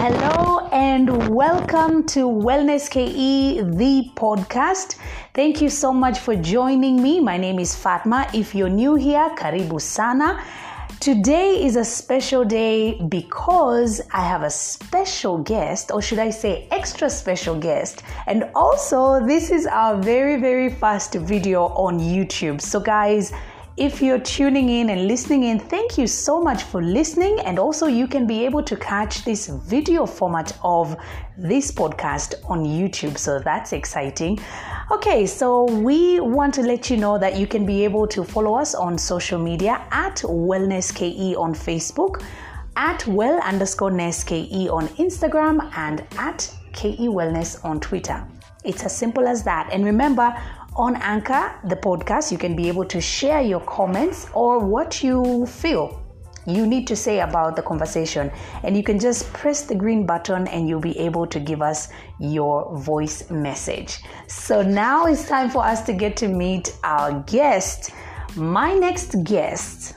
Hello and welcome to Wellness KE, the podcast. Thank you so much for joining me. My name is Fatma. If you're new here, Karibu Sana. Today is a special day because I have a special guest, or should I say, extra special guest. And also, this is our very, very first video on YouTube. So, guys, if you're tuning in and listening in, thank you so much for listening. And also, you can be able to catch this video format of this podcast on YouTube. So that's exciting. Okay, so we want to let you know that you can be able to follow us on social media at Wellness KE on Facebook, at well underscore ness KE on Instagram, and at KE Wellness on Twitter. It's as simple as that. And remember, on Anchor, the podcast, you can be able to share your comments or what you feel you need to say about the conversation. And you can just press the green button and you'll be able to give us your voice message. So now it's time for us to get to meet our guest. My next guest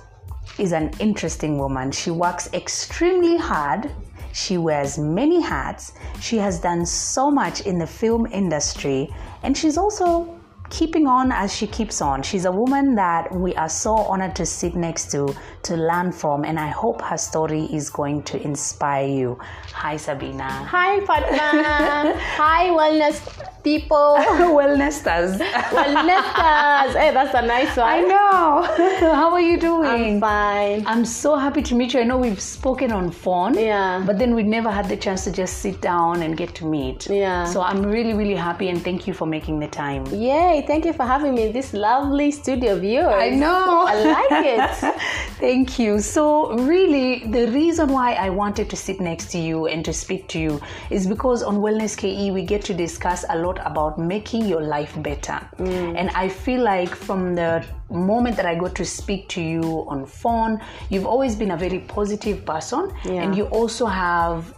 is an interesting woman. She works extremely hard. She wears many hats. She has done so much in the film industry, and she's also keeping on as she keeps on. She's a woman that we are so honored to sit next to, to learn from, and I hope her story is going to inspire you. Hi, Sabina. Hi, Fatma. Hi, wellness people. Wellnesters. Wellnesters. hey, that's a nice one. I know. How are you doing? I'm fine. I'm so happy to meet you. I know we've spoken on phone. Yeah. But then we never had the chance to just sit down and get to meet. Yeah. So I'm really, really happy and thank you for making the time. Yay, thank you for having me in this lovely studio of yours. I know. I like it. Thank you. So, really, the reason why I wanted to sit next to you and to speak to you is because on Wellness KE, we get to discuss a lot about making your life better. Mm. And I feel like from the moment that I got to speak to you on phone, you've always been a very positive person. Yeah. And you also have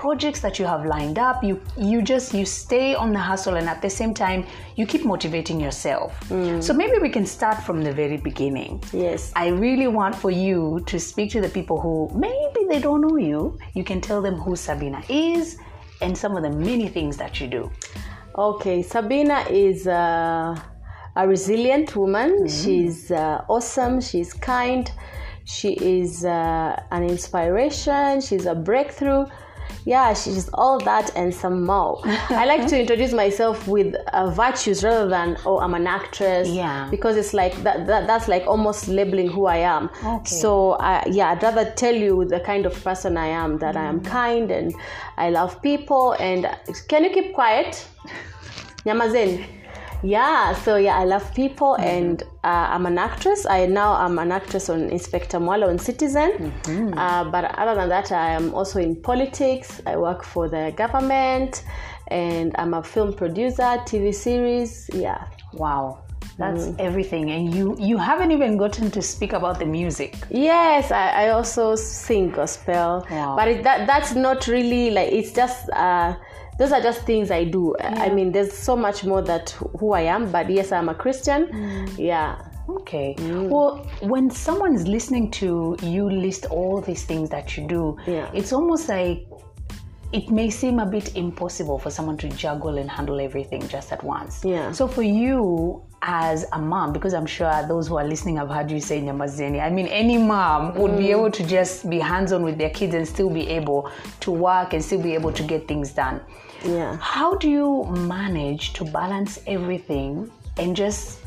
projects that you have lined up you you just you stay on the hustle and at the same time you keep motivating yourself so maybe we can start from the very beginning Yes. i really want for you to speak to the people who maybe they don't know you you can tell them who sabina is and some of the many things that you do Okay, Sabina is uh, a resilient woman. Mm-hmm. She's uh, awesome. She's kind. She is uh, an inspiration. She's a breakthrough. Yeah, she's all that and some more. I like to introduce myself with uh, virtues rather than oh I'm an actress. Yeah. Because it's like that, that that's like almost labeling who I am. Okay. So yeah, I'd rather tell you the kind of person I am. That I am kind and I love people. And can you keep quiet? Nyamazeni. Yeah, so yeah, I love people and uh, I'm an actress. I now i'm an actress on Inspekta Mwala on Citizen. Uh, but other than that, I am also in politics. I work for the government and I'm a film producer, TV series. Yeah. wow that's everything and you you haven't even gotten to speak about the music Yes, I, I also sing gospel, Wow. but it, that that's not really like it's just uh, those are just things I do. I mean, there's so much more that who I am. But yes, I'm a Christian. Mm. Yeah. Okay. Mm. Well, when someone's listening to you list all these things that you do, Yeah. it's almost like it may seem a bit impossible for someone to juggle and handle everything just at once. Yeah. So for you as a mom, because I'm sure those who are listening have heard you say Nyamazeni. I mean, any mom would be able to just be hands-on with their kids and still be able to work and still be able to get things done. Yeah. How do you manage to balance everything and just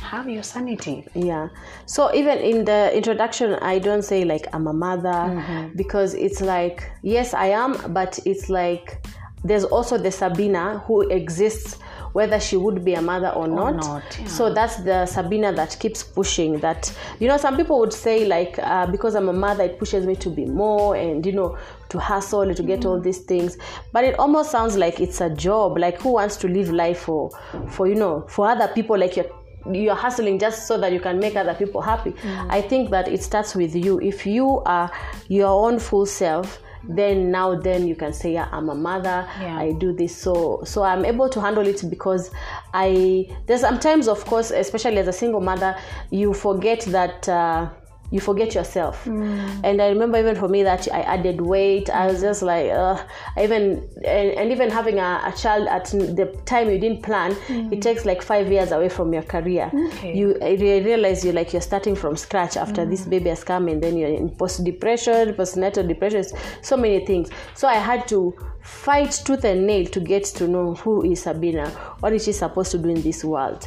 have your sanity? Yeah. So even in the introduction, I don't say like I'm a mother mm-hmm. because it's like, yes, I am, but it's like there's also the Sabina who exists whether she would be a mother or not. not, yeah. So that's the Sabina that keeps pushing that. You know, some people would say like, uh, because I'm a mother, it pushes me to be more and, you know, to hustle and to get all these things. But it almost sounds like it's a job. Like who wants to live life for, for, you know, for other people like you're you're hustling just so that you can make other people happy. I think that it starts with you. If you are your own full self, then now then you can say yeah, i'm a mother Yeah. i do this so so i'm able to handle it because i there's sometimes of course especially as a single mother you forget that uh, you forget yourself. Mm. And i remember even for me that i added weight. I was just like uh, even and, and even having a, a child at the time you didn't plan it mm. takes like five years away from your career. Okay. you realize you like you're starting from scratch after this mm. baby has come and then you're in post depression postnatal depression so many things. So i had to fight tooth and nail to get to know who is sabina what is she supposed to do in this world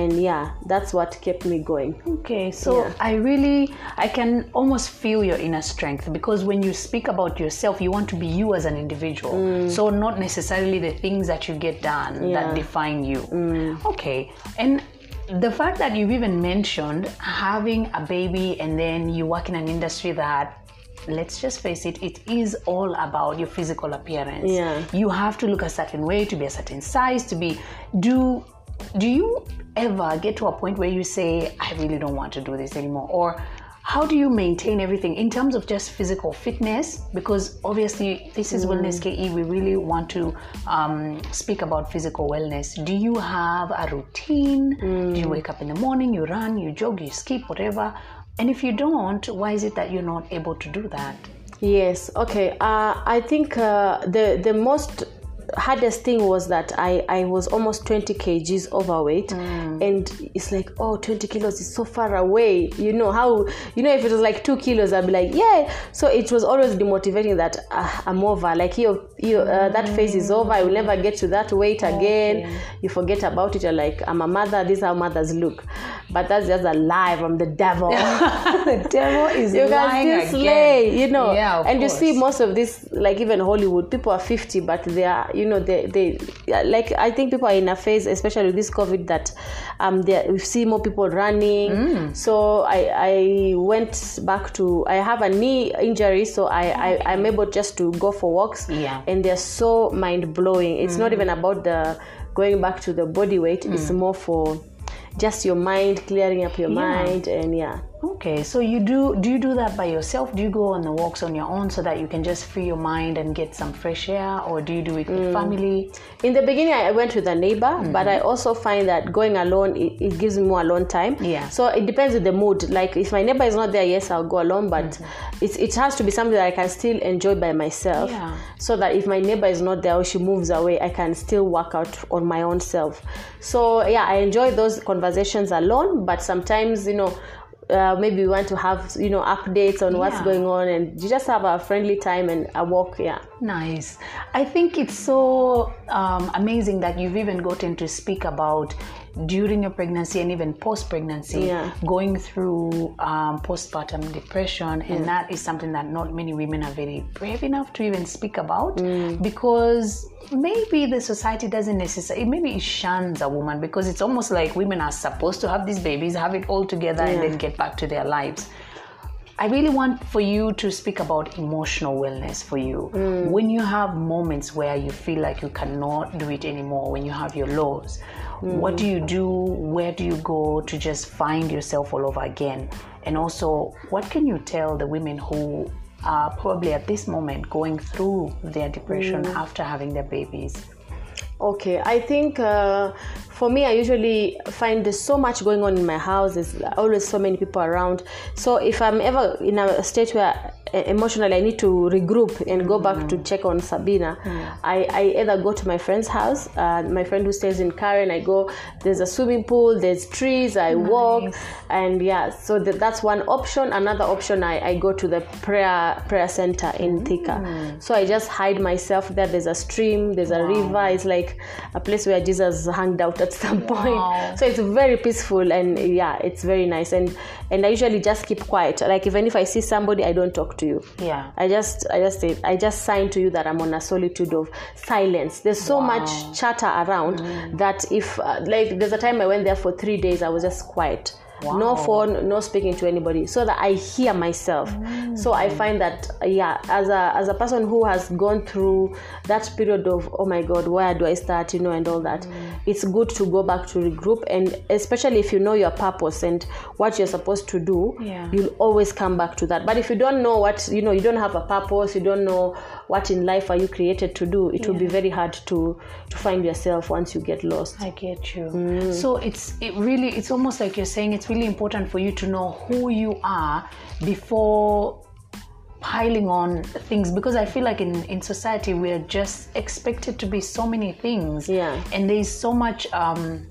and yeah that's what kept me going Okay, so Yeah. I really, I can almost feel your inner strength because when you speak about yourself, you want to be you as an individual. So not necessarily the things that you get done Mm. Yeah. Mm. that define you. Okay, and the fact that you've even mentioned having a baby and then you work in an industry that let's just face it it is all about your physical appearance Yeah. you have to look a certain way to be a certain size to be do do you ever get to a point where you say i really don't want to do this anymore or how do you maintain everything in terms of just physical fitness? Because obviously this is wellness ke we really want to um, speak about physical wellness. Do you have a routine? Do you wake up in the morning you run you jog you skip whatever? And if you don't why is it that you're not able to do that? Yes. Okay. Uh, I think uh, the the most hardest thing was that I, I was almost 20 kgs overweight. And it's like oh 20 kilos is so far away. You know how you know if it was like two kilos i'd be like yeah. So it was always demotivating that uh, i'm over. Like you, you uh, that phase is over. I will never get to that weight again. You forget about it. You're like i'm a mother. This is how mothers look. But that's just a lie from the devil. The devil is you lying can still again. slay, you know. Yeah, and you see most of this, like even Hollywood, people are 50, but they are, you know, they, they like, I think people are in a phase, especially with this COVID, that um, they, we see more people running. Mm. So I, I went back to, I have a knee injury, so I, I, I'm able just to go for walks. Yeah. And they're so mind blowing. It's not even about the going back to the body weight, it's more for just your mind, clearing up your mind, and yeah. Okay, so you do do you do that by yourself? Do you go on the walks on your own so that you can just free your mind and get some fresh air, or do you do it Mm. with family? in the beginning i went with a neighbor Mm-hmm. but i also find that going alone it, it gives me more alone time Yeah. so it depends on the mood like if my neighbor is not there yes i'll go alone but it's, it has to be something that i can still enjoy by myself Mm-hmm. Yeah. so that if my neighbor is not there or she moves away i can still work out on my own self so yeah i enjoy those conversations alone but sometimes you know uh, maybe we want to have you know updates on what's Yeah. going on and you just have a friendly time and a walk yeah Nice. I think it's so um, amazing that you've even gotten to speak about during your pregnancy and even post pregnancy Yeah. going through um, postpartum depression. And that is something that not many women are very brave enough to even speak about because maybe the society doesn't necessarily, maybe it shuns a woman because it's almost like women are supposed to have these babies, have it all together, and then get back to their lives. I really want for you to speak about emotional wellness for you. Mm. When you have moments where you feel like you cannot do it anymore, when you have your lows, what do you mm. do? Where do you go to just find yourself all over again? And also, what can you tell the women who are probably at this moment going through their depression mm. after having their babies? Okay, I think uh, for me, I usually find there's so much going on in my house. There's always so many people around. So if I'm ever in a state where uh, emotionally I need to regroup and go back to check on Sabina, I, I either go to my friend's house, uh, my friend who stays in Karen. I go. There's a swimming pool. There's trees. I walk, and yeah. So that, that's one option. Another option, I, I go to the prayer prayer center in Thika. So I just hide myself there. There's a stream. There's a river. It's like a place where Jesus hung out at some point. Wow. So it's very peaceful and yeah, it's very nice. And and I usually just keep quiet. Like even if I see somebody, I don't talk to you. Yeah. I just I just say I just sign to you that I'm on a solitude of silence. There's so much chatter around that if uh, like there's a time I went there for three days, I was just quiet. No phone, no speaking to anybody, so that I hear myself. Mm. So I find that yeah, as a as a person who has gone through that period of oh my god, where do I start, you know, and all that, mm. it's good to go back to regroup, and especially if you know your purpose and what you're supposed to do, Yeah. you'll always come back to that. But if you don't know what you know, you don't have a purpose, you don't know what in life are you created to do, it will be very hard to to find yourself once you get lost. I get you. So it's it really it's almost like you're saying it's really really important for you to know who you are before piling on things because I feel like in, in society we're just expected to be so many things. Yeah. And there's so much um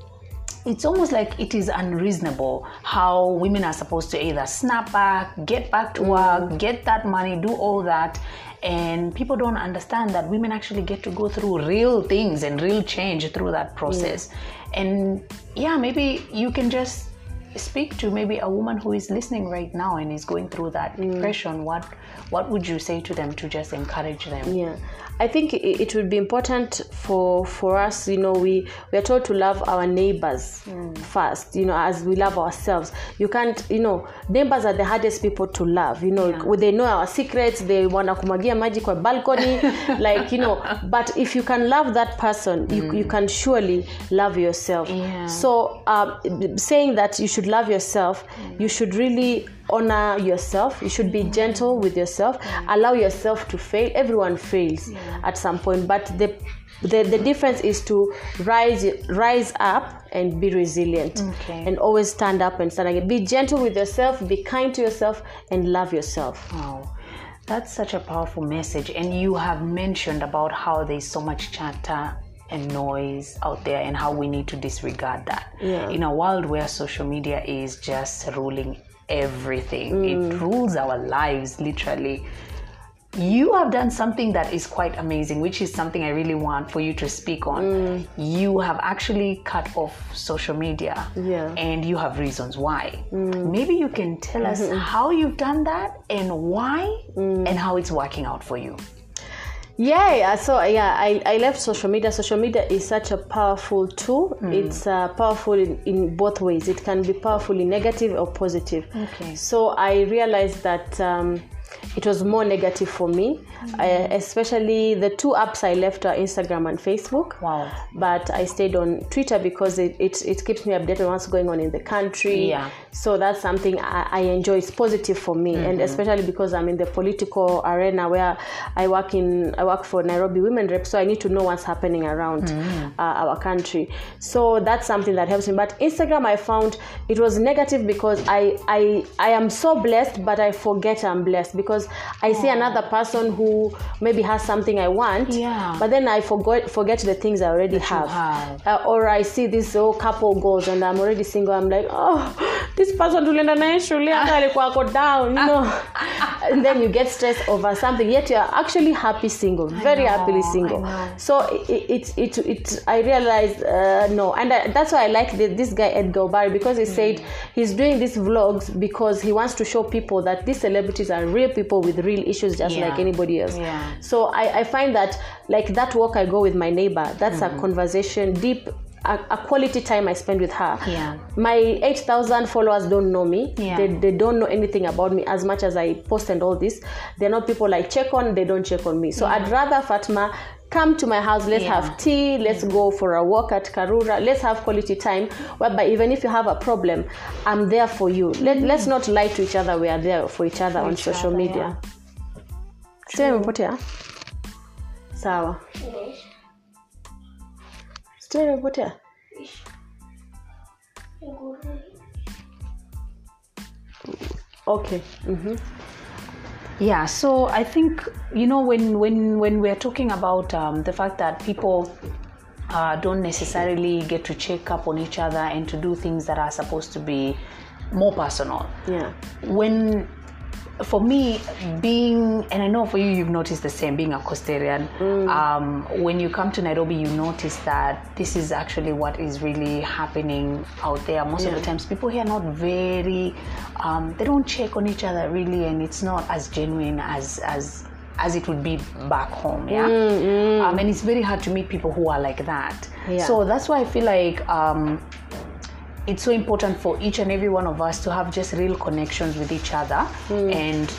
it's almost like it is unreasonable how women are supposed to either snap back, get back to work, mm-hmm. get that money, do all that. And people don't understand that women actually get to go through real things and real change through that process. And yeah, maybe you can just speak to maybe a woman who is listening right now and is going through that mm. depression. What what would you say to them to just encourage them? yeah i think it, would be important for for us you know we we are told to love our neighbors mm. first you know as we love ourselves. You can't you know neighbors are the hardest people to love you know Yeah. they know our secrets they wanna kumagia maji kwa balcony like you know but if you can love that person you, mm. you can surely love yourself. Yeah. so um, saying that you should love yourself mm. you should really honor yourself. You should be gentle with yourself. Mm. Allow yourself to fail. Everyone fails at some point but the the, the difference is to rise rise up and be resilient. Okay. and always stand up and stand again. Be gentle with yourself be kind to yourself and love yourself. Wow, that's such a powerful message. And you have mentioned about how there's so much chatter and noise out there and how we need to disregard that. Yeah. In a world where social media is just ruling everything, it hmm. rules our lives literally. You have done something that is quite amazing, which is something I really want for you to speak on. Hmm. You have actually cut off social media Yeah. and you have reasons why. Hmm. Maybe you can tell us mm-hmm. how you've done that and why and how it's working out for you. Yeah so yeah I, I left social media. Social media is such a powerful tool. It's uh, powerful in, in both ways. It can be powerfully negative or positive. Okay. so i realized that um, it was more negative for me. Uh, especially the two apps i left are instagram and facebook. Wow. but i stayed on twitter because it, it, it keeps me updated on what's going on in the country. Yeah. so that's something i, I enjoy. It's positive for me. And especially because i'm in the political arena where i work in i work for nairobi women rep so i need to know what's happening around uh, our country. So that's something that helps me. But instagram i found it was negative because i i i am so blessed but i forget i'm blessed because i see another person who maybe has something i want Yeah. but then i forgot forget the things i already have, have. Uh, or i see this oh, couple goals and i'm already single i'm like oh this person tulienda naye shule hata alikuwa ako down you know. And then you get stressed over something yet you're actually happy single very know, happily single. so it it it, it i realized uh, no. And I, that's why i like the, this guy Edgar Obare because he said he's doing these vlogs because he wants to show people that these celebrities are real people with real issues just Yeah. like anybody else Yeah. so I, I find that like that walk i go with my neighbor that's Mm-hmm. a conversation deep a, a quality time i spend with her Yeah. my 8000 followers don't know me Yeah. they, they don't know anything about me as much as i post and all this they're not people i check on they don't check on me so i'd rather fatma come to my house let's Yeah. have tea let's go for a walk at karura let's have quality time whereby even if you have a problem i'm there for you. Let, let's not lie to each other we are there for each other on each social other, media. yeah. imepotea? Sawa. Sio imepotea? Okay mhm Yeah, so I think you know when when when we're talking about um, the fact that people uh, don't necessarily get to check up on each other and to do things that are supposed to be more personal. yeah When for me being and i know for you you've noticed the same being a coastarian um, when you come to nairobi you notice that this is actually what is really happening out there. Most of the times people here are not very um, they don't check on each other really and it's not as genuine as as as it would be back home yeah? Um, and it's very hard to meet people who are like that. Yeah. so that's why i feel like um, it's so important for each and every one of us to have just real connections with each other and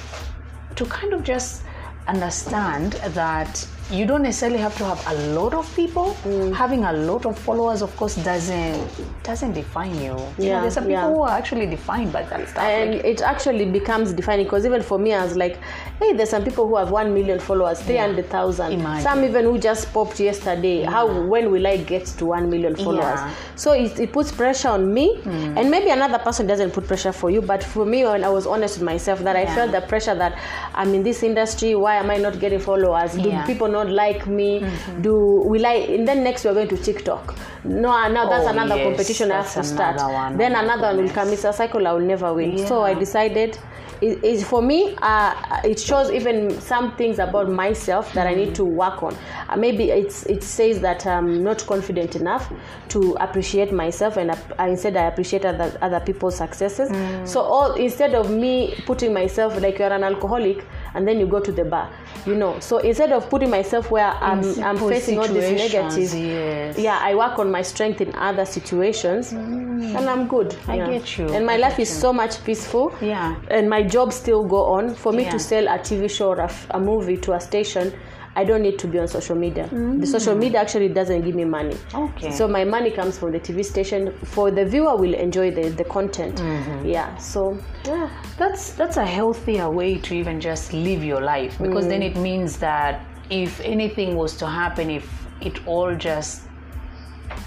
to kind of just understand that you don't necessarily have to have a lot of people. Mm. Having a lot of followers, of course, doesn't doesn't define you. you know, Yeah, there's some people yeah. who are actually defined by that stuff. and like, it actually becomes defining because even for me i was like hey there's some people who have 1 million followers 300000 yeah. some even who just popped yesterday. Yeah. how when will i get to 1 million followers? Yeah. so it, it puts pressure on me mm. and maybe another person doesn't put pressure for you but for me when i was honest with myself that i felt the pressure that i'm in this industry why am i not getting followers? Do people not like me? Mm-hmm. do will i and then next we're going to tiktok. No now that's Oh, another yes, competition that's i have to start. one. then another one will come. It's a cycle i will never win. So i decided it, for me uh, it shows even some things about myself that i need to work on. Uh, maybe it's it says that i'm not confident enough to appreciate myself and instead i appreciate other, other people's successes. So all instead of me putting myself like you're an alcoholic and then you go to the bar you know so instead of putting myself where i'm, I'm facing all these negatives yes. yeah i work on my strength in other situations mm. and i'm good I yeah. get you, and my life is so much peaceful Yeah. and my job still go on for me Yeah. to sell a tv show or a, a movie to a station i don't need to be on social media the social media actually doesn't give me money Okay. so my money comes from the tv station for the viewer will enjoy the, the content Mm-hmm. yeah so yeah that's that's a healthier way to even just live your life because then Mm. it means that if anything was to happen if it all just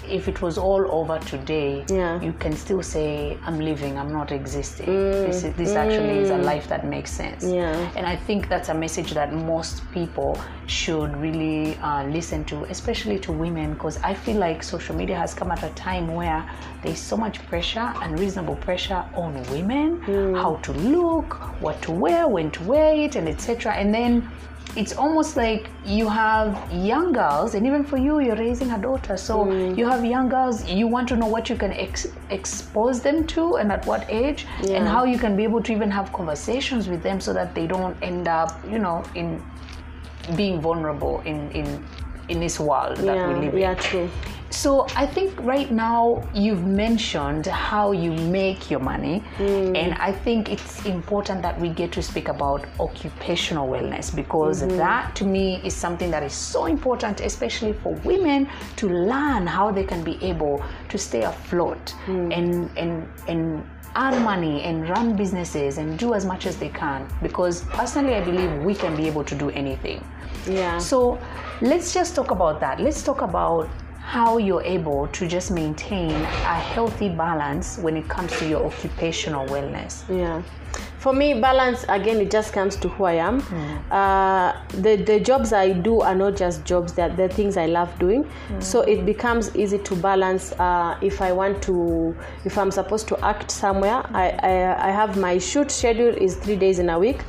if it was all over today Yeah. you can still say i'm living i'm not existing this, is, this actually is a life that makes sense Mm. Yeah. and i think that's a message that most people should really uh, listen to especially to women because i feel like social media has come at a time where there's so much pressure unreasonable pressure on women how to look what to wear when to wear it and etc and then it's almost like you have young girls and even for you you're raising a daughter. So mm. you have young girls you want to know what you can ex- expose them to and at what age and how you can be able to even have conversations with them so that they don't end up you know in being vulnerable in in in this world that we live in. yeah true so I think right now you've mentioned how you make your money, mm. and I think it's important that we get to speak about occupational wellness because mm-hmm. that to me is something that is so important, especially for women to learn how they can be able to stay afloat mm. and and and earn money and run businesses and do as much as they can because personally I believe we can be able to do anything. yeah. So let's just talk about that. Let's talk about how you're able to just maintain a healthy balance when it comes to your occupational wellness. yeah. For me balance again it just comes to who i am. Uh, the the jobs i do are not just jobs they're, they're things i love doing. So it becomes easy to balance uh, if i want to if i'm supposed to act somewhere i i, I have my shoot schedule is three days in a week.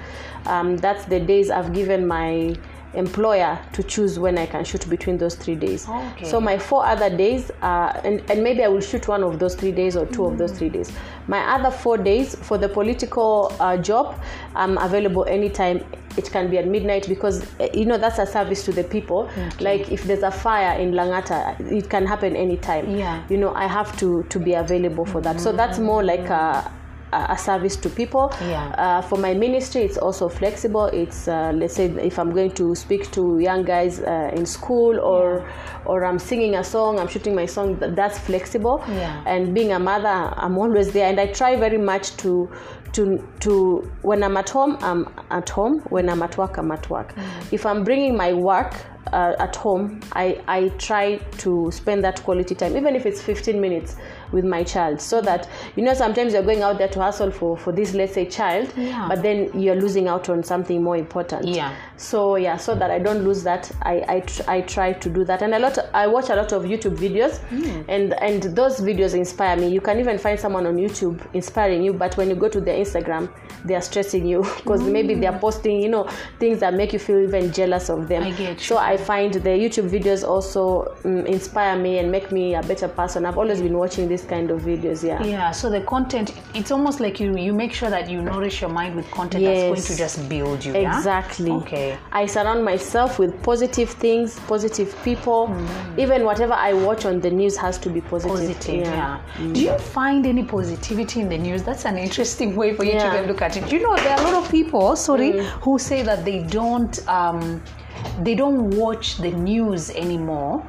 Um, that's the days i've given my employer to choose when i can shoot between those three days. Okay. so my four other days uh, and, and maybe i will shoot one of those three days or two of those three days. My other four days for the political uh, job i'm available anytime. It can be at midnight because uh, you know that's a service to the people. Like if there's a fire in langata it can happen anytime. Yeah. you know i have to to be available for that. So that's more like a a service to people. Yeah. uh, for my ministry it's also flexible. It's uh, let's say if i'm going to speak to young guys uh, in school or or i'm singing a song i'm shooting my song th- that's flexible. Yeah. and being a mother i'm always there. And i try very much to to to when i'm at home i'm at home. When i'm at work i'm at work. If i'm bringing my work uh, at home I, I try to spend that quality time even if it's 15 minutes with my child so that you know sometimes you're going out there to hustle for for this let's say child Yeah. but then you're losing out on something more important Yeah. so yeah so that i don't lose that i i, tr- I try to do that and a lot i watch a lot of youtube videos and and those videos inspire me you can even find someone on youtube inspiring you but when you go to their instagram they are stressing you because maybe they are posting you know things that make you feel even jealous of them I get so you. I find the youtube videos also um, inspire me and make me a better person i've always been watching this kind of videos yeah Yeah, so the content, it's almost like you you make sure that you nourish your mind with content that's going to just build you. yeah? Exactly. Okay. I surround myself with positive things, positive people. Even whatever I watch on the news has to be positive. Positive, yeah. Do you find any positivity in the news? That's an interesting way for you to Yeah. even look at it. You know, there are a lot of people, sorry, who say that they don't. Um, they don't watch the news anymore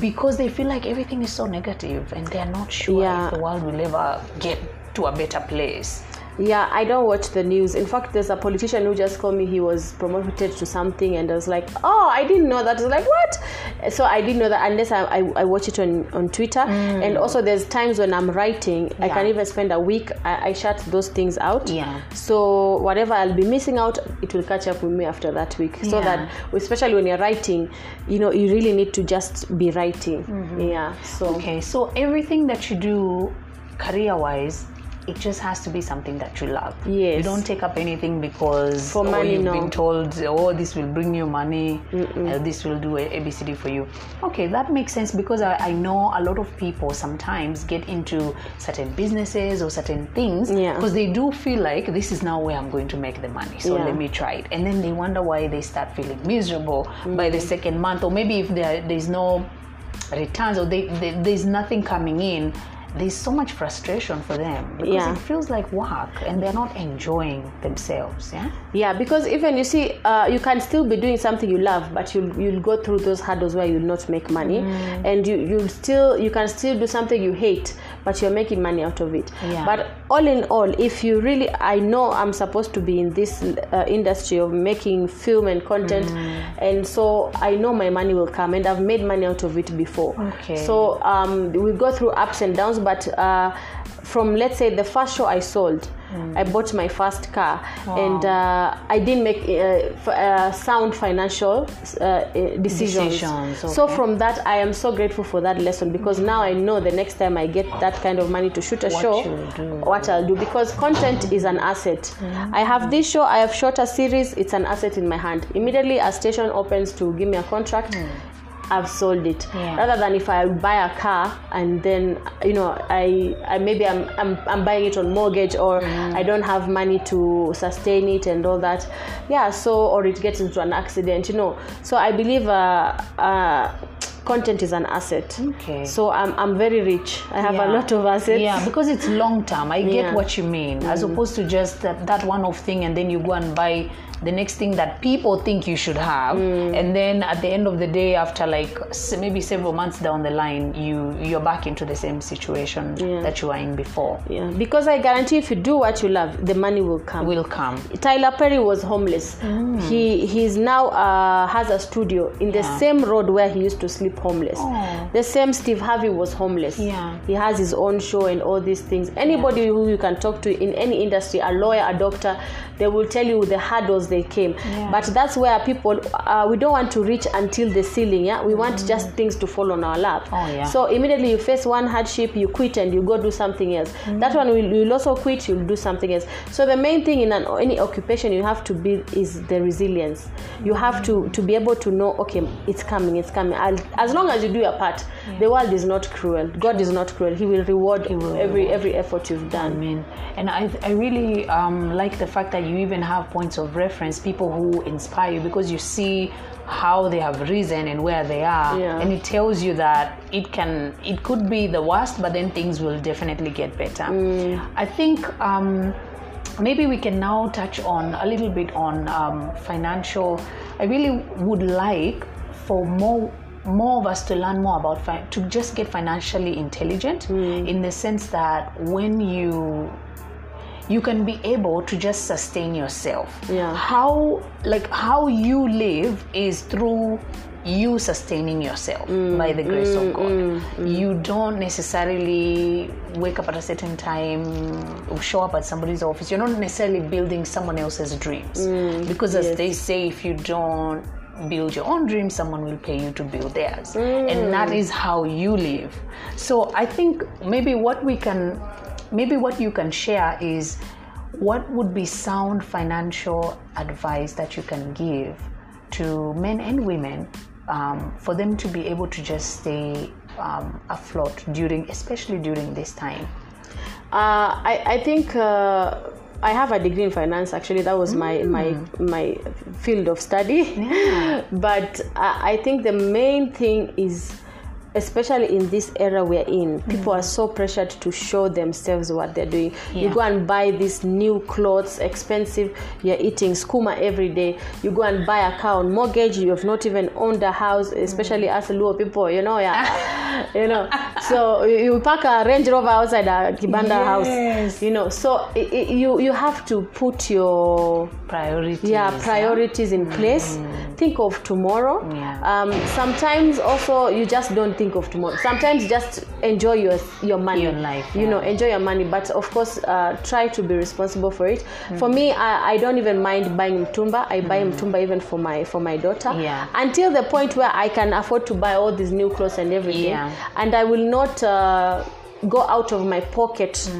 because they feel like everything is so negative and they're not sure Yeah. if the world will ever get to a better place. Yeah, I don't watch the news. In fact, there's a politician who just called me. He was promoted to something, and I was like, "Oh, I didn't know that." I was like, "What?" So I didn't know that unless I, I, I watch it on, on Twitter. Mm. And also, there's times when I'm writing, I can Yeah. even spend a week. I, I shut those things out. Yeah. So whatever I'll be missing out, it will catch up with me after that week. So Yeah. that, especially when you're writing, you know, you really need to just be writing. Mm-hmm. Yeah. So Okay, so everything that you do career wise, it just has to be something that you love. Yes. You don't take up anything because For oh, money, you've no. been told, oh, this will bring you money, uh, this will do a ABCD for you. Okay, that makes sense because I, I know a lot of people sometimes get into certain businesses or certain things Yeah. because they do feel like this is now where I'm going to make the money. So Yeah. let me try it. And then they wonder why they start feeling miserable by the second month, or maybe if there, there's no returns or they, they, there's nothing coming in there's so much frustration for them because Yeah. it feels like work and they're not enjoying themselves yeah? Yeah, because even you see, uh, you can still be doing something you love, but you'll you'll go through those hurdles where you'll not make money, and you you'll still you can still do something you hate, but you're making money out of it. Yeah. But all in all, if you really, I know I'm supposed to be in this uh, industry of making film and content, and so I know my money will come, and I've made money out of it before. Okay. So um, we go through ups and downs, but uh, from let's say the first show I sold, I bought my first car, and uh, I didn't make uh, f- uh, sound financial uh, uh, decisions. Decisions, So from that, I am so grateful for that lesson because now I know the next time I get that kind of money to shoot a What show, what I'll do because content is an asset. I have this show, I have shot a series, it's an asset in my hand. Immediately, a station opens to give me a contract. I've sold it. Yeah. rather than if I buy a car and then you know I, I maybe I'm, I'm I'm buying it on mortgage or I don't have money to sustain it and all that. Yeah so or it gets into an accident you know. So I believe uh, uh, content is an asset. Okay. so I'm, I'm very rich. I have a lot of assets. Yeah because it's long term. I get Yeah. what you mean. As opposed to just that, that one off thing and then you go and buy the next thing that people think you should have and then at the end of the day after like maybe several months down the line you you're back into the same situation that you were in before yeah because I guarantee if you do what you love the money will come will come Tyler Perry was homeless. He he's now uh, has a studio in the Yeah. same road where he used to sleep homeless. Oh. The same Steve Harvey was homeless. Yeah. He has his own show and all these things. Anybody who you can talk to in any industry, a lawyer, a doctor, they will tell you the hurdles they came. Yeah. But that's where people uh, we don't want to reach until the ceiling. Yeah, we want just things to fall on our lap. Oh, yeah. So immediately you face one hardship, you quit and you go do something else. That one will you'll also quit, you'll do something else. So the main thing in an, any occupation you have to be is the resilience. You have to to be able to know, okay, it's coming, it's coming. I'll, as long as you do your part, the world is not cruel. God is not cruel. He will reward will every reward. every effort you've done. mean, and I, I really um, like the fact that you even have points of reference, people who inspire you because you see how they have risen and where they are, Yeah. and it tells you that it can, it could be the worst, but then things will definitely get better. I think um, maybe we can now touch on a little bit on um, financial. I really would like for more more of us to learn more about fi- to just get financially intelligent in the sense that when you you can be able to just sustain yourself. Yeah. how like how you live is through you sustaining yourself mm, by the grace of mm, god. Mm, you don't necessarily wake up at a certain time or show up at somebody's office. You're not necessarily building someone else's dreams. Because as they say if you don't build your own dreams someone will pay you to build theirs. And that is how you live. So i think maybe what we can maybe what you can share is what would be sound financial advice that you can give to men and women um, for them to be able to just stay um, afloat during especially during this time Uh, I, I think uh, I have a degree in finance. Actually, that was my my my field of study. Yeah. but I, I think the main thing is especially in this era we're in people are so pressured to show themselves what they're doing. You go and buy these new clothes expensive you're eating skuma every day. You go and buy a car on mortgage you have not even owned a house especially us Luo people you know yeah. You know so you park a range rover outside a kibanda Yes. house you know. So you you have to put your Priorities. yeah priorities in place. Think of tomorrow. Yeah. um, sometimes also you just don't think of tomorrow. Sometimes just enjoy your your money. Your life, you know enjoy your money but of course uh, try to be responsible for it. For me I, I don't even mind buying mtumba. I buy mtumba even for my for my daughter. Yeah. until the point where i can afford to buy all these new clothes and everything. Yeah. and i will not uh, go out of my pocket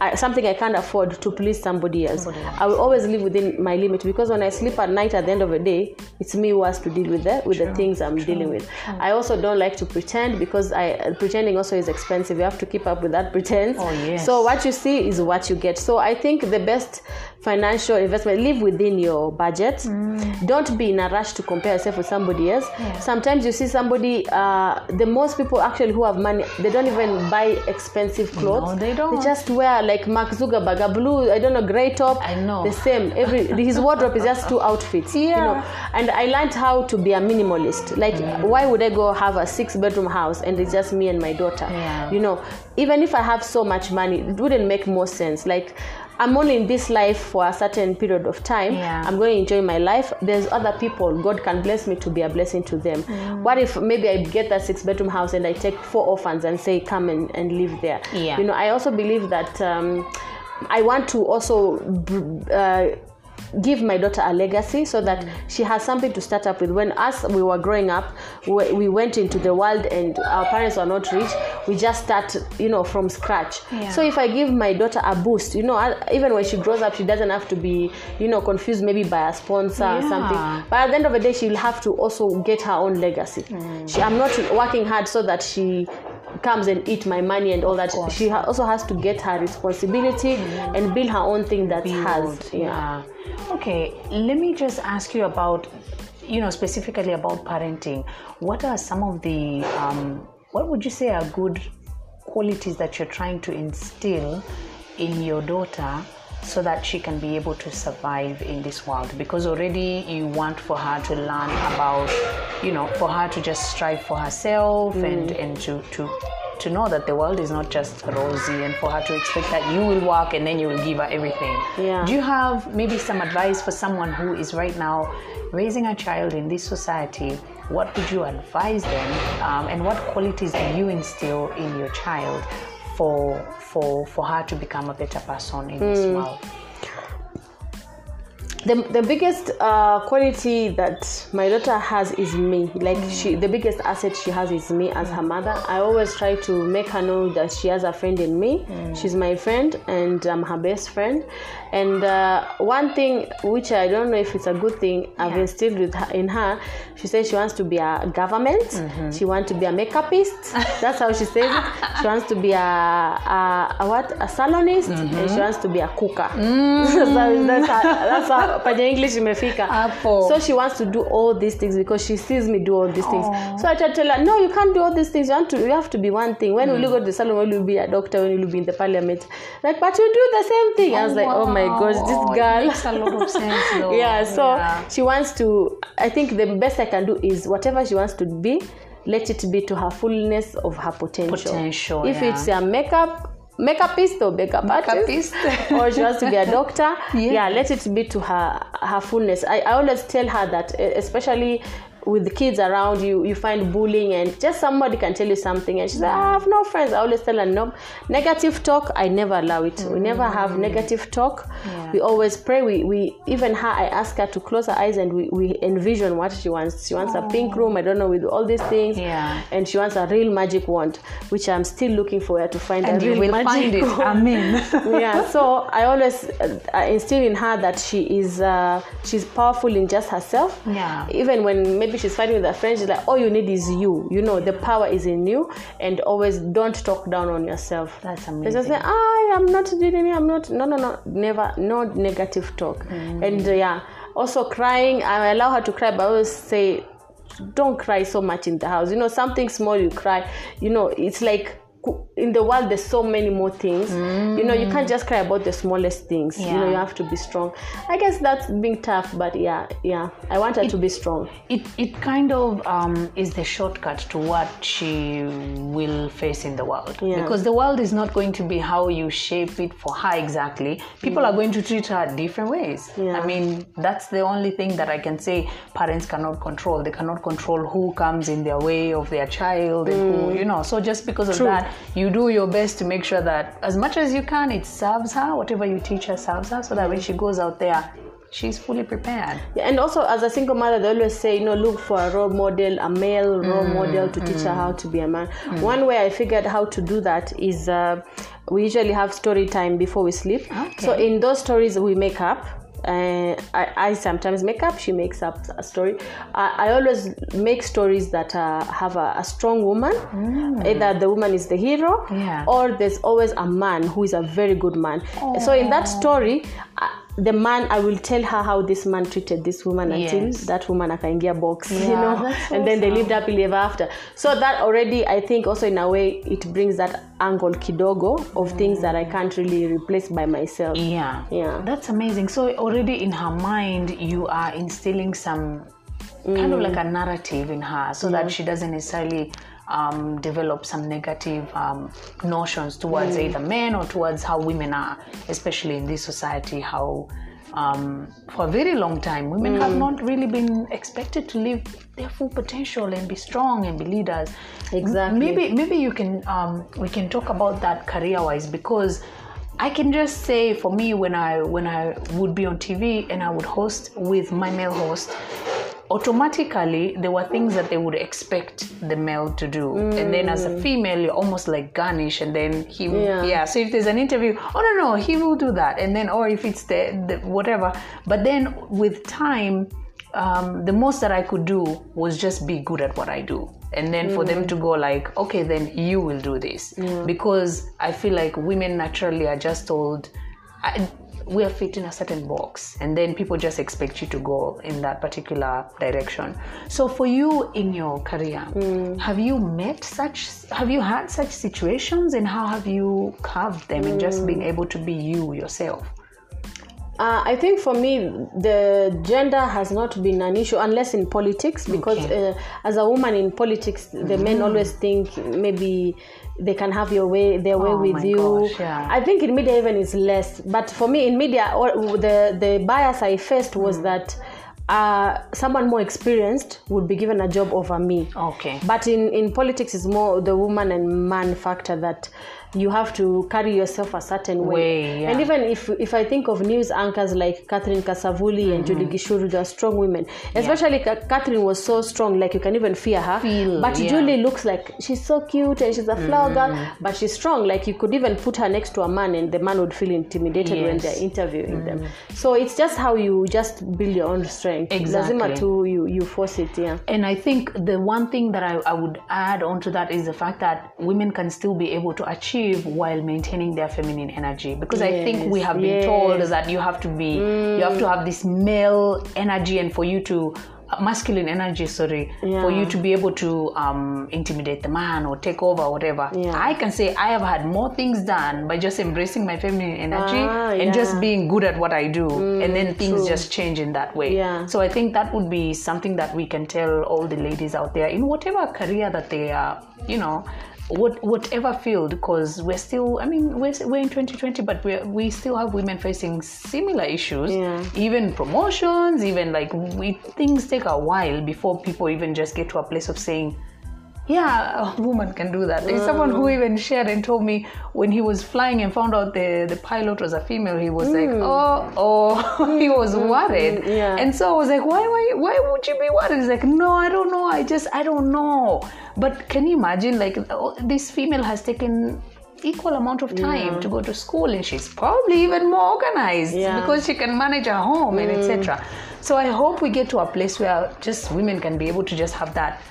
uh, something i can't afford to please somebody else. Somebody else. i will always live within my limit because when i sleep at night at the end of the day it's me who has to deal with the with the things i'm dealing with. I also don't like to pretend because i uh, pretending also is expensive. You have to keep up with that pretense Oh, yes. so what you see is what you get. So i think the best financial investment live within your budget. Don't be in a rush to compare yourself with somebody else. Sometimes you see somebody uh, the most people actually who have money they don't even buy expensive clothes. no, they don't. they just wear like mark zuckerberg a blue i don't know gray top. I know. the same. Every his wardrobe is just two outfits you Yeah. know. And i learned how to be a minimalist. Like why would i go have a six bedroom house and it's just me and my daughter? Yeah. you know even if i have so much money it wouldn't make more sense. Like i'm only in this life for a certain period of time. Yeah. i'm going to enjoy my life. There's other people. God can bless me to be a blessing to them. What if maybe i get that six bedroom house and i take four orphans and say come and, and live there. Yeah. you know i also believe that um, i want to also uh, give my daughter a legacy so that mm. she has something to start up with. When us we were growing up we, we went into the world and our parents were not rich. We just start you know from scratch. Yeah. so if i give my daughter a boost you know I- even when she grows up she doesn't have to be you know confused maybe by a sponsor or something. But at the end of the day she'll have to also get her own legacy. Mm. She, i'm not working hard so that she comes and eat my money and all that she ha- also has to get her responsibility and build her own thing that has Build, yeah. Okay, let me just ask you about, you know, specifically about parenting. What are some of the, um, what would you say are good qualities that you're trying to instill in your daughter so that she can be able to survive in this world? Because already you want for her to learn about, you know, for her to just strive for herself and, and to, to to know that the world is not just rosy and for her to expect that you will work and then you will give her everything. Yeah. Do you have maybe some advice for someone who is right now raising a child in this society? What would you advise them, um, and what qualities do you instill in your child for for for her to become a better person in this mm. world? The, the biggest uh, quality that my daughter has is me. Like she the biggest asset she has is me as her mother. I always try to make her know that she has a friend in me. She's my friend and i'm her best friend. And uh, one thing which i don't know if it's a good thing i've Yeah. instilled with her, in her she says she wants to be a government. She wants to be a makeupist. That's how she says it. She wants to be a, a, a what? A salonist. And she wants to be a cooker. So that's how, that's how kwenye english imefika. Hapo. so she wants to do all these things because she sees me do all these things. So i tell her no you can't do all these things. You, want to, you have to be one thing. When will you go to the salon? When will you be a doctor? When will you be in the parliament? Like but you do the same thing. I was like oh my gosh this it girl. Makes a lot of sense, though. yeah so Yeah. she wants to i think the best i can do is whatever she wants to be let it be to her fullness of her potential. Potential, if yeah. it's a makeup makeupist a makeup artist Makeupist. or she wants to be a doctor Yeah. yeah let it be to her her fullness I, I always tell her that eh, especially with the kids around you you find bullying and just somebody can tell you something and she's like "Ah, i have no friends i always tell her no negative talk i never allow it we never have negative talk Yeah. we always pray we, we even her i ask her to close her eyes and we, we envision what she wants she wants a pink room i don't know with all these things Yeah. and she wants a real magic wand which i'm still looking for her to find and a you real will magic find it. wand Amen. yeah so i always uh, instill in her that she is uh, she's powerful in just herself Yeah. even when maybe she's fighting with her friends she's like all you need is you you know the power is in you and always don't talk down on yourself That's It's amazing. just like i am not doing it i'm not no no no never no negative talk Mm. and uh, yeah also crying i allow her to cry but i always say don't cry so much in the house you know something small you cry you know it's like in the world there's so many more things. You know you can't just cry about the smallest things. You know you have to be strong. I guess that's being tough but yeah yeah. I want her to be strong. it it kind of um, is the shortcut to what she will face in the world. Yeah. because the world is not going to be how you shape it for her exactly. People are going to treat her different ways. Yeah. i mean that's the only thing that i can say parents cannot control. They cannot control who comes in their way of their child and who you know so just because of True. that you do your best to make sure that as much as you can it serves her whatever you teach her serves her so that when she goes out there she's fully prepared Yeah, and also as a single mother, they always say, you know, look for a role model, a male role mm, model to teach her mm. how to be a man. Mm. One way I figured how to do that is uh, we usually have story time before we sleep. Okay. So in those stories, we make up. Uh, I, I sometimes make up. She makes up a story. I, I always make stories that uh, have a, a strong woman. Either the woman is the hero, Yeah. or there's always a man who is a very good man. So in that story, uh, the man I will tell her how this man treated this woman until Yes. that woman akaingia box, you know, that's and then they awesome. lived happily ever after. So that already, I think, also in a way, it brings that angle kidogo of mm. things that I can't really replace by myself. Yeah. Yeah. That's amazing. So already in her mind, you are instilling some kind of mm. like a narrative in her so that she doesn't necessarily um, develop some negative um, notions towards either men or towards how women are, especially in this society, how um, for a very long time women have not really been expected to live their full potential and be strong and be leaders. Exactly. Maybe maybe you can um, we can talk about that career wise because I can just say for me when I when I would be on TV and I would host with my male host, automatically there were things that they would expect the male to do, and then as a female you're almost like garnish, and then he Yeah. yeah. So if there's an interview, oh no no he will do that, and then or if it's the, the whatever, but then with time. Um, the most that I could do was just be good at what I do and then for them to go like okay then you will do this because i feel like women naturally are just told I, we are fit in a certain box and then people just expect you to go in that particular direction. So for you in your career mm. have you met such have you had such situations and how have you carved them and just mm. being able to be you yourself Uh, I think for me, the gender has not been an issue unless in politics, because Okay. uh, as a woman in politics, the men always think maybe they can have your way, their way Oh with you. gosh, yeah. I think in media even is less, but for me in media, the the bias I faced was Mm. that. Uh, someone more experienced would be given a job over me. Okay. But in, in politics, it's more the woman and man factor that you have to carry yourself a certain way. Way, yeah. And even if if I think of news anchors like Catherine Kasavuli and Judy mm. Gichuru, they are strong women. Especially Ka- Catherine was so strong, like you can even fear her. Feel, but yeah. Julie looks like she's so cute and she's a flower mm. girl, but she's strong. Like you could even put her next to a man and the man would feel intimidated when they're interviewing them. Mm. So it's just how you just build your own strength. Exactly. Lazima tu you, you force it, yeah. And I think the one thing that I, I would add onto that is the fact that women can still be able to achieve while maintaining their feminine energy. Because I think we have been yes. told that you have to be, you have to have this male energy, and for you to masculine energy, sorry, for you to be able to um, intimidate the man or take over or whatever. Yeah. I can say I have had more things done by just embracing my feminine energy Ah, and just being good at what I do, and then things true. just change in that way. Yeah. So I think that would be something that we can tell all the ladies out there in whatever career that they are, you know, what whatever field, because we're still, I mean, we're, we're in 2020, but we we still have women facing similar issues. Yeah. Even promotions, even like we things take a while before people even just get to a place of saying. Yeah, a woman can do that. There's someone who mm. even shared and told me when he was flying and found out the, the pilot was a female, he was like, mm. oh, oh, he was mm. worried. yeah. And so I was like, why, why, why would you be worried? He's like, no, I don't know. I just, I don't know. But can you imagine, like, oh, this female has taken equal amount of time to go to school and she's probably even more organized Yeah. because she can manage her home and etc. So I hope we get to a place where just women can be able to just have that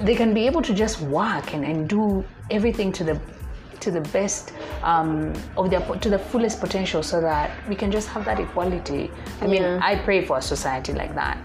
they can be able to just work and, and do everything to the to the best um, of their to the fullest potential so that we can just have that equality i mean i pray for a society like that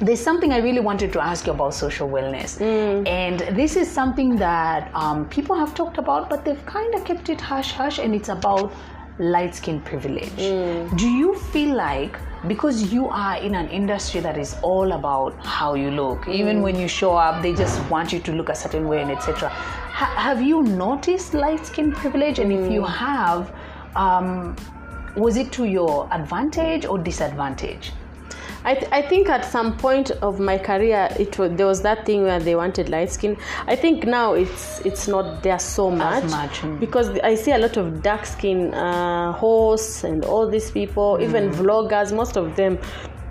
there's something I really wanted to ask you about social wellness. Mm. And this is something that um, people have talked about, but they've kind of kept it hush hush, and it's about light skin privilege. Mm. Do you feel like because you are in an industry that is all about how you look, Mm. even when you show up, they just want you to look a certain way and etc. Ha- have you noticed light skin privilege? And if you Mm. have, um, was it to your advantage or disadvantage? I, th- I think at some point of my career it was, there was that thing where they wanted light skin i think now it's it's not there so much, much, mm. because i see a lot of dark skin uh, hosts and all these people even vloggers most of them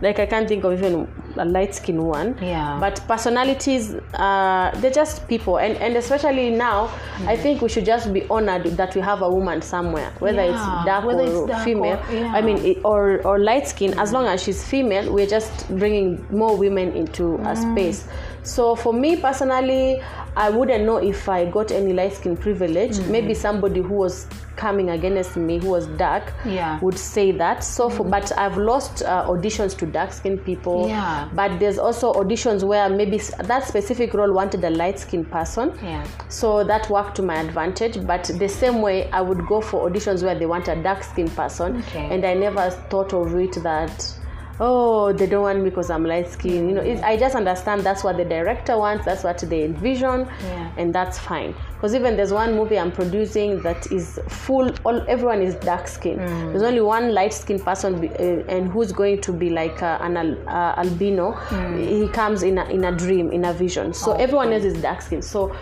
like i can't think of even a light skin one Yeah. but personalities uh, they're just people and, and especially now i think we should just be honored that we have a woman somewhere whether Yeah, it's dark whether or it's dark female or- yeah. i mean it, or or light skin as long as she's female we're just bringing more women into a Mm. space so for me personally i wouldn't know if i got any light skin privilege Mm-hmm. maybe somebody who was coming against me who was dark Yeah. would say that so for, but i've lost uh, auditions to dark skinned people Yeah. but there's also auditions where maybe that specific role wanted a light skinned person Yeah. so that worked to my advantage but the same way i would go for auditions where they want a dark skinned person Okay. and i never thought of it that oh they don't want me because i'm light skinned you know it, i just understand that's what the director wants that's what they envision Yeah. and that's fine because even there's one movie i'm producing that is full all everyone is dark skinned Mm. there's only one light skinned person be, uh, and who's going to be like uh, an al- uh, albino Mm. he comes in a, in a dream in a vision so everyone else is dark skinned so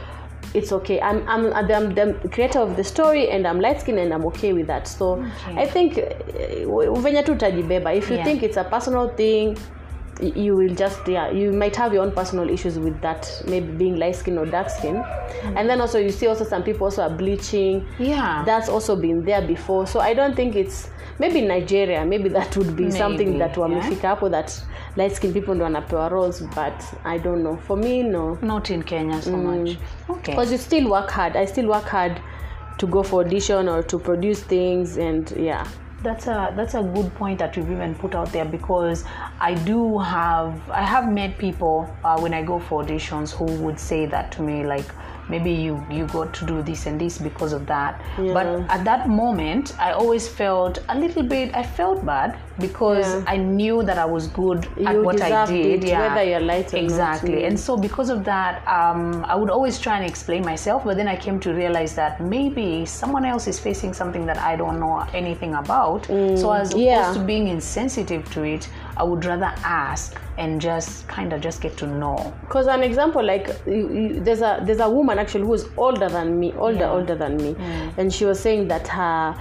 it's okay. I'm I'm I'm the creator of the story and I'm light skinned and I'm okay with that. So Okay. I think eh, venye tu utajibeba. If you Yeah. think it's a personal thing, you will just yeah you might have your own personal issues with that maybe being light skin or dark skin mm. and then also you see also some people also are bleaching Yeah. that's also been there before so i don't think it's maybe nigeria maybe that would be something that that yeah. wamefika hapo that light skin people ndo wanapewa roles but i don't know for me no Not in Kenya so much. Okay. because you still work hard i still work hard to go for audition or to produce things and yeah that's a that's a good point that you've even put out there because I do have I have met people uh, when I go for auditions who would say that to me like maybe you you got to do this and this because of that but at that moment I always felt a little bit I felt bad because Yeah. I knew that I was good at what I did it, whether you're light or not. exactly Mm. and so because of that um, I would always try and explain myself but then I came to realize that maybe someone else is facing something that I don't know anything about so as opposed yeah. to being insensitive to it I would rather ask and just kind of just get to know. Because an example like you, you, there's a there's a woman actually who is older than me older Yeah. older than me. And she was saying that her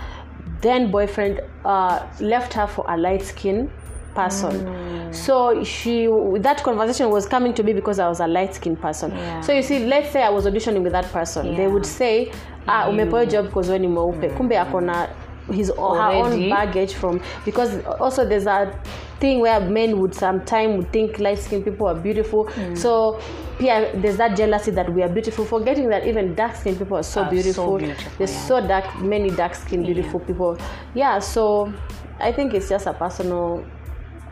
then boyfriend uh, left her for a light skin person. So she that conversation was coming to me because i was a light skin person. Yeah. so you see let's say i was auditioning with that person. They would say ah umepewa job because wewe ni mweupe. Kumbe akona his her own baggage from because also there's a thing where men would sometimes would think light skinned people are beautiful. Mm. So yeah there's that jealousy that we are beautiful forgetting that even dark skinned people are so Are so beautiful, beautiful, there's yeah. so dark many dark skinned beautiful people. Yeah so i think it's just a personal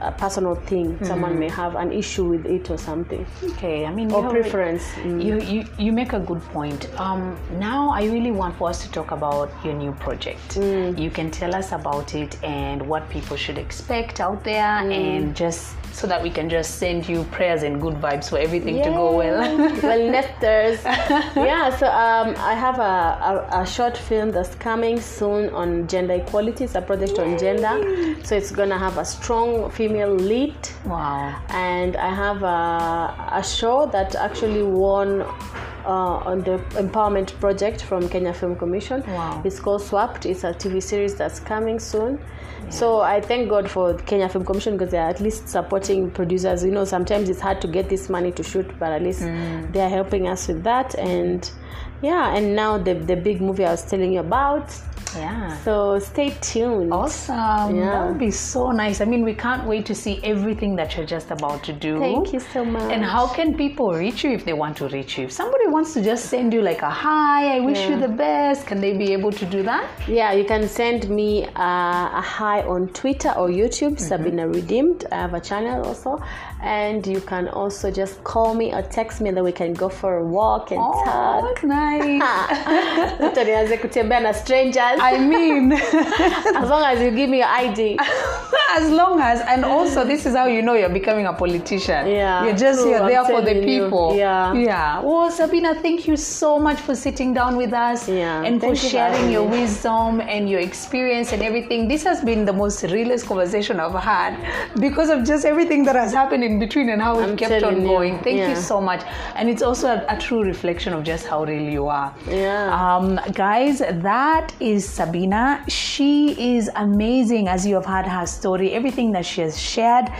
a personal thing someone may have an issue with it or something okay I mean you or have- preference Mm. You, you you make a good point. Um, now I really want for us to talk about your new project. Mm. You can tell us about it and what people should expect out there, Mm. and just so that we can just send you prayers and good vibes for everything to go well. well, nesters. yeah, so um, I have a, a, a short film that's coming soon on gender equality. It's a project on gender. So it's going to have a strong female lead. wow. And I have a, a show that actually won uh, on the empowerment project from Kenya Film Commission. Wow. It's called Swapped. It's a TV series that's coming soon. So I thank God for Kenya Film Commission because they're at least supporting producers. You know, sometimes it's hard to get this money to shoot, but at least they are helping us with that. And yeah, and now the the big movie I was telling you about. Yeah. So stay tuned. Awesome. Yeah. That would be so nice. I mean, we can't wait to see everything that you're just about to do. Thank you so much. And how can people reach you if they want to reach you? If somebody wants to just send you like a hi, I wish you the best, can they be able to do that? Yeah, you can send me uh, a hi on Twitter or YouTube, Sabina Redeemed. I have a channel also. And you can also just call me or text me and then we can go for a walk and Oh, talk. nice. Kutembea na strangers I mean, as long as you give me your ID. as long as, and also, this is how you know you're becoming a politician. Yeah, You're just true, you're I'm there for the telling you. people. Yeah. Yeah. Well, Sabina, thank you so much for sitting down with us Yeah, and for you sharing having your me. wisdom and your experience and everything. This has been the most realest conversation I've had because of just everything that has happened in between and how we've I'm kept on telling you, going. Thank you so much. And it's also a, a true reflection of just how real you are. Yeah. Um, guys, that is Sabina. She is amazing as you have heard her story. Everything that she has shared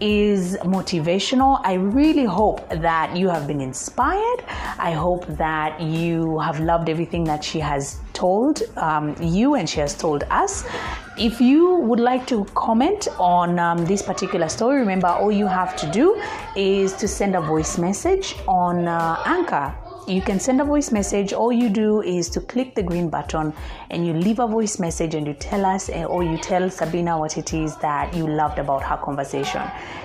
is motivational. I really hope that you have been inspired. I hope that you have loved everything that she has told um, you and she has told us. If you would like to comment on um, this particular story, remember all you have to do is to send a voice message on uh, Anchor you can send a voice message. All you do is to click the green button and you leave a voice message and you tell us eh, or you tell sabina what it is that you loved about her conversation.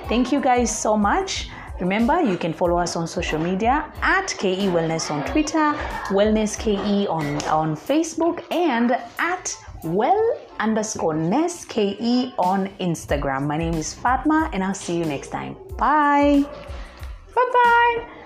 Thank you guys so much. Remember you can follow us on social media at ke wellness on twitter wellness ke on, on facebook and at well underscore ness ke on instagram. My name is fatma and i'll see you next time. Bye. Bye bye